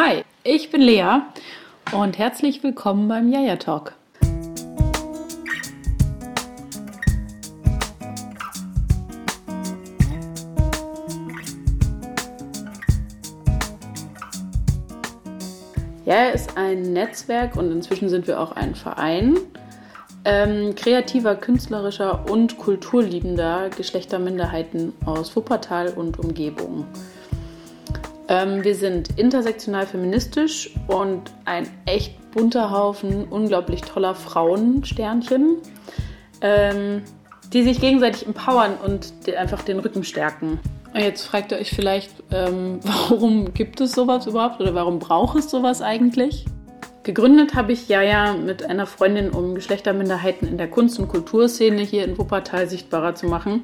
Hi, ich bin Lea und herzlich willkommen beim Jaja Talk. Jaja ist ein Netzwerk und inzwischen sind wir auch ein Verein ähm, kreativer, künstlerischer und kulturliebender Geschlechterminderheiten aus Wuppertal und Umgebung. Ähm, wir sind intersektional feministisch und ein echt bunter Haufen unglaublich toller Frauensternchen, ähm, die sich gegenseitig empowern und einfach den Rücken stärken. Und jetzt fragt ihr euch vielleicht, ähm, warum gibt es sowas überhaupt oder warum braucht es sowas eigentlich? Gegründet habe ich Jaja mit einer Freundin, um Geschlechterminderheiten in der Kunst- und Kulturszene hier in Wuppertal sichtbarer zu machen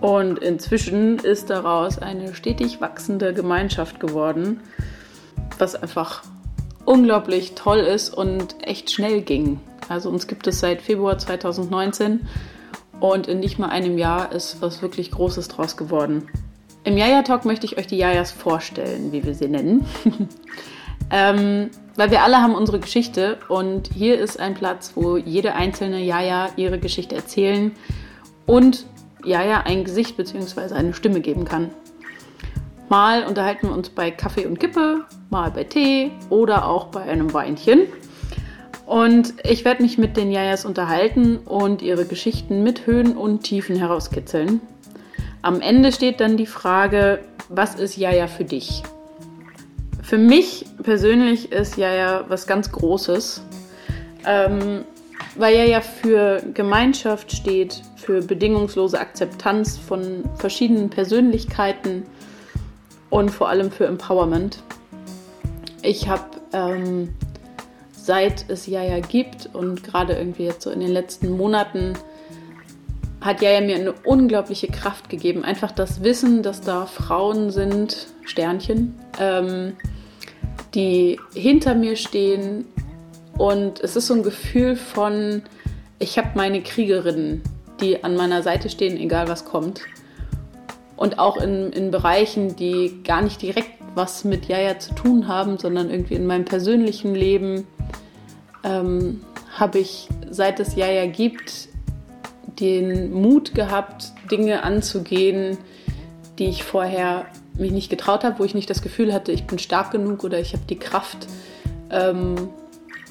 und inzwischen ist daraus eine stetig wachsende Gemeinschaft geworden, was einfach unglaublich toll ist und echt schnell ging. Also uns gibt es seit Februar 2019 und in nicht mal einem Jahr ist was wirklich Großes draus geworden. Im Jaja Talk möchte ich euch die Jajas vorstellen, wie wir sie nennen. ähm, weil wir alle haben unsere Geschichte und hier ist ein Platz, wo jede einzelne Jaja ihre Geschichte erzählen und ja, ja, ein Gesicht bzw. eine Stimme geben kann. Mal unterhalten wir uns bei Kaffee und Kippe, mal bei Tee oder auch bei einem Weinchen. Und ich werde mich mit den Jajas unterhalten und ihre Geschichten mit Höhen und Tiefen herauskitzeln. Am Ende steht dann die Frage, was ist Jaja für dich? Für mich persönlich ist Jaja was ganz Großes. Ähm, weil er ja für Gemeinschaft steht, für bedingungslose Akzeptanz von verschiedenen Persönlichkeiten und vor allem für Empowerment. Ich habe ähm, seit es Jaja gibt und gerade irgendwie jetzt so in den letzten Monaten hat Jaja mir eine unglaubliche Kraft gegeben. Einfach das Wissen, dass da Frauen sind, Sternchen, ähm, die hinter mir stehen, und es ist so ein Gefühl von, ich habe meine Kriegerinnen, die an meiner Seite stehen, egal was kommt. Und auch in, in Bereichen, die gar nicht direkt was mit Jaja zu tun haben, sondern irgendwie in meinem persönlichen Leben ähm, habe ich, seit es Jaja gibt, den Mut gehabt, Dinge anzugehen, die ich vorher mich nicht getraut habe, wo ich nicht das Gefühl hatte, ich bin stark genug oder ich habe die Kraft, ähm,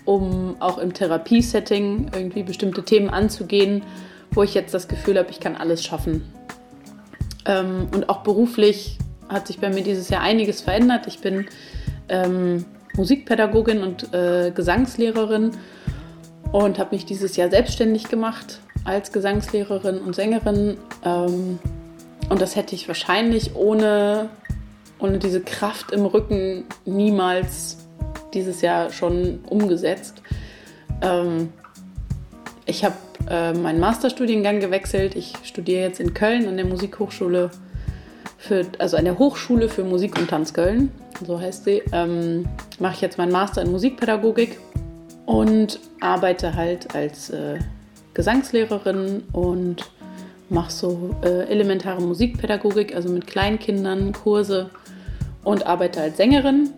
um auch im Therapiesetting irgendwie bestimmte Themen anzugehen, wo ich jetzt das Gefühl habe, ich kann alles schaffen. Ähm, und auch beruflich hat sich bei mir dieses Jahr einiges verändert. Ich bin ähm, Musikpädagogin und äh, Gesangslehrerin und habe mich dieses Jahr selbstständig gemacht als Gesangslehrerin und Sängerin. Ähm, und das hätte ich wahrscheinlich ohne, ohne diese Kraft im Rücken niemals dieses Jahr schon umgesetzt. Ähm, ich habe äh, meinen Masterstudiengang gewechselt. Ich studiere jetzt in Köln an der Musikhochschule, für, also an der Hochschule für Musik und Tanz Köln, so heißt sie. Ähm, Mache ich jetzt meinen Master in Musikpädagogik und arbeite halt als äh, Gesangslehrerin und mache so äh, elementare Musikpädagogik, also mit Kleinkindern Kurse und arbeite als Sängerin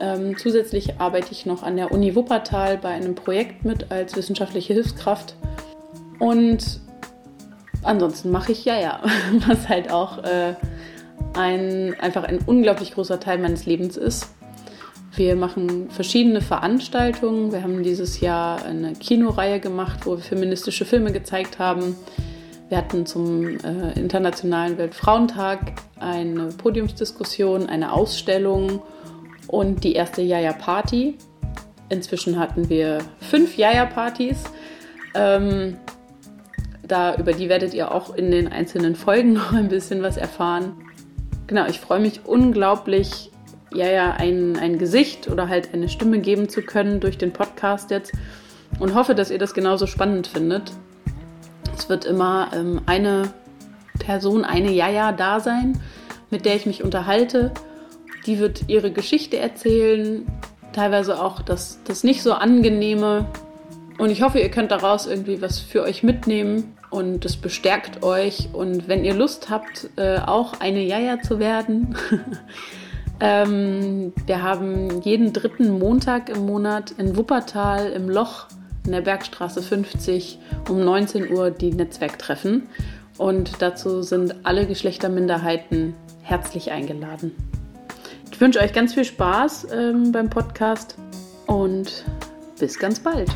ähm, zusätzlich arbeite ich noch an der Uni Wuppertal bei einem Projekt mit als wissenschaftliche Hilfskraft. Und ansonsten mache ich ja, ja, was halt auch äh, ein, einfach ein unglaublich großer Teil meines Lebens ist. Wir machen verschiedene Veranstaltungen. Wir haben dieses Jahr eine Kinoreihe gemacht, wo wir feministische Filme gezeigt haben. Wir hatten zum äh, Internationalen Weltfrauentag eine Podiumsdiskussion, eine Ausstellung und die erste Jaja-Party. Inzwischen hatten wir fünf Jaja-Partys. Ähm, da, über die werdet ihr auch in den einzelnen Folgen noch ein bisschen was erfahren. Genau, ich freue mich unglaublich, Jaja ein, ein Gesicht oder halt eine Stimme geben zu können durch den Podcast jetzt und hoffe, dass ihr das genauso spannend findet. Es wird immer ähm, eine Person, eine Jaja da sein, mit der ich mich unterhalte die wird ihre Geschichte erzählen, teilweise auch das, das nicht so angenehme. Und ich hoffe, ihr könnt daraus irgendwie was für euch mitnehmen und es bestärkt euch. Und wenn ihr Lust habt, äh, auch eine Jaja zu werden, ähm, wir haben jeden dritten Montag im Monat in Wuppertal im Loch in der Bergstraße 50 um 19 Uhr die Netzwerktreffen. Und dazu sind alle Geschlechterminderheiten herzlich eingeladen. Ich wünsche euch ganz viel Spaß ähm, beim Podcast und bis ganz bald.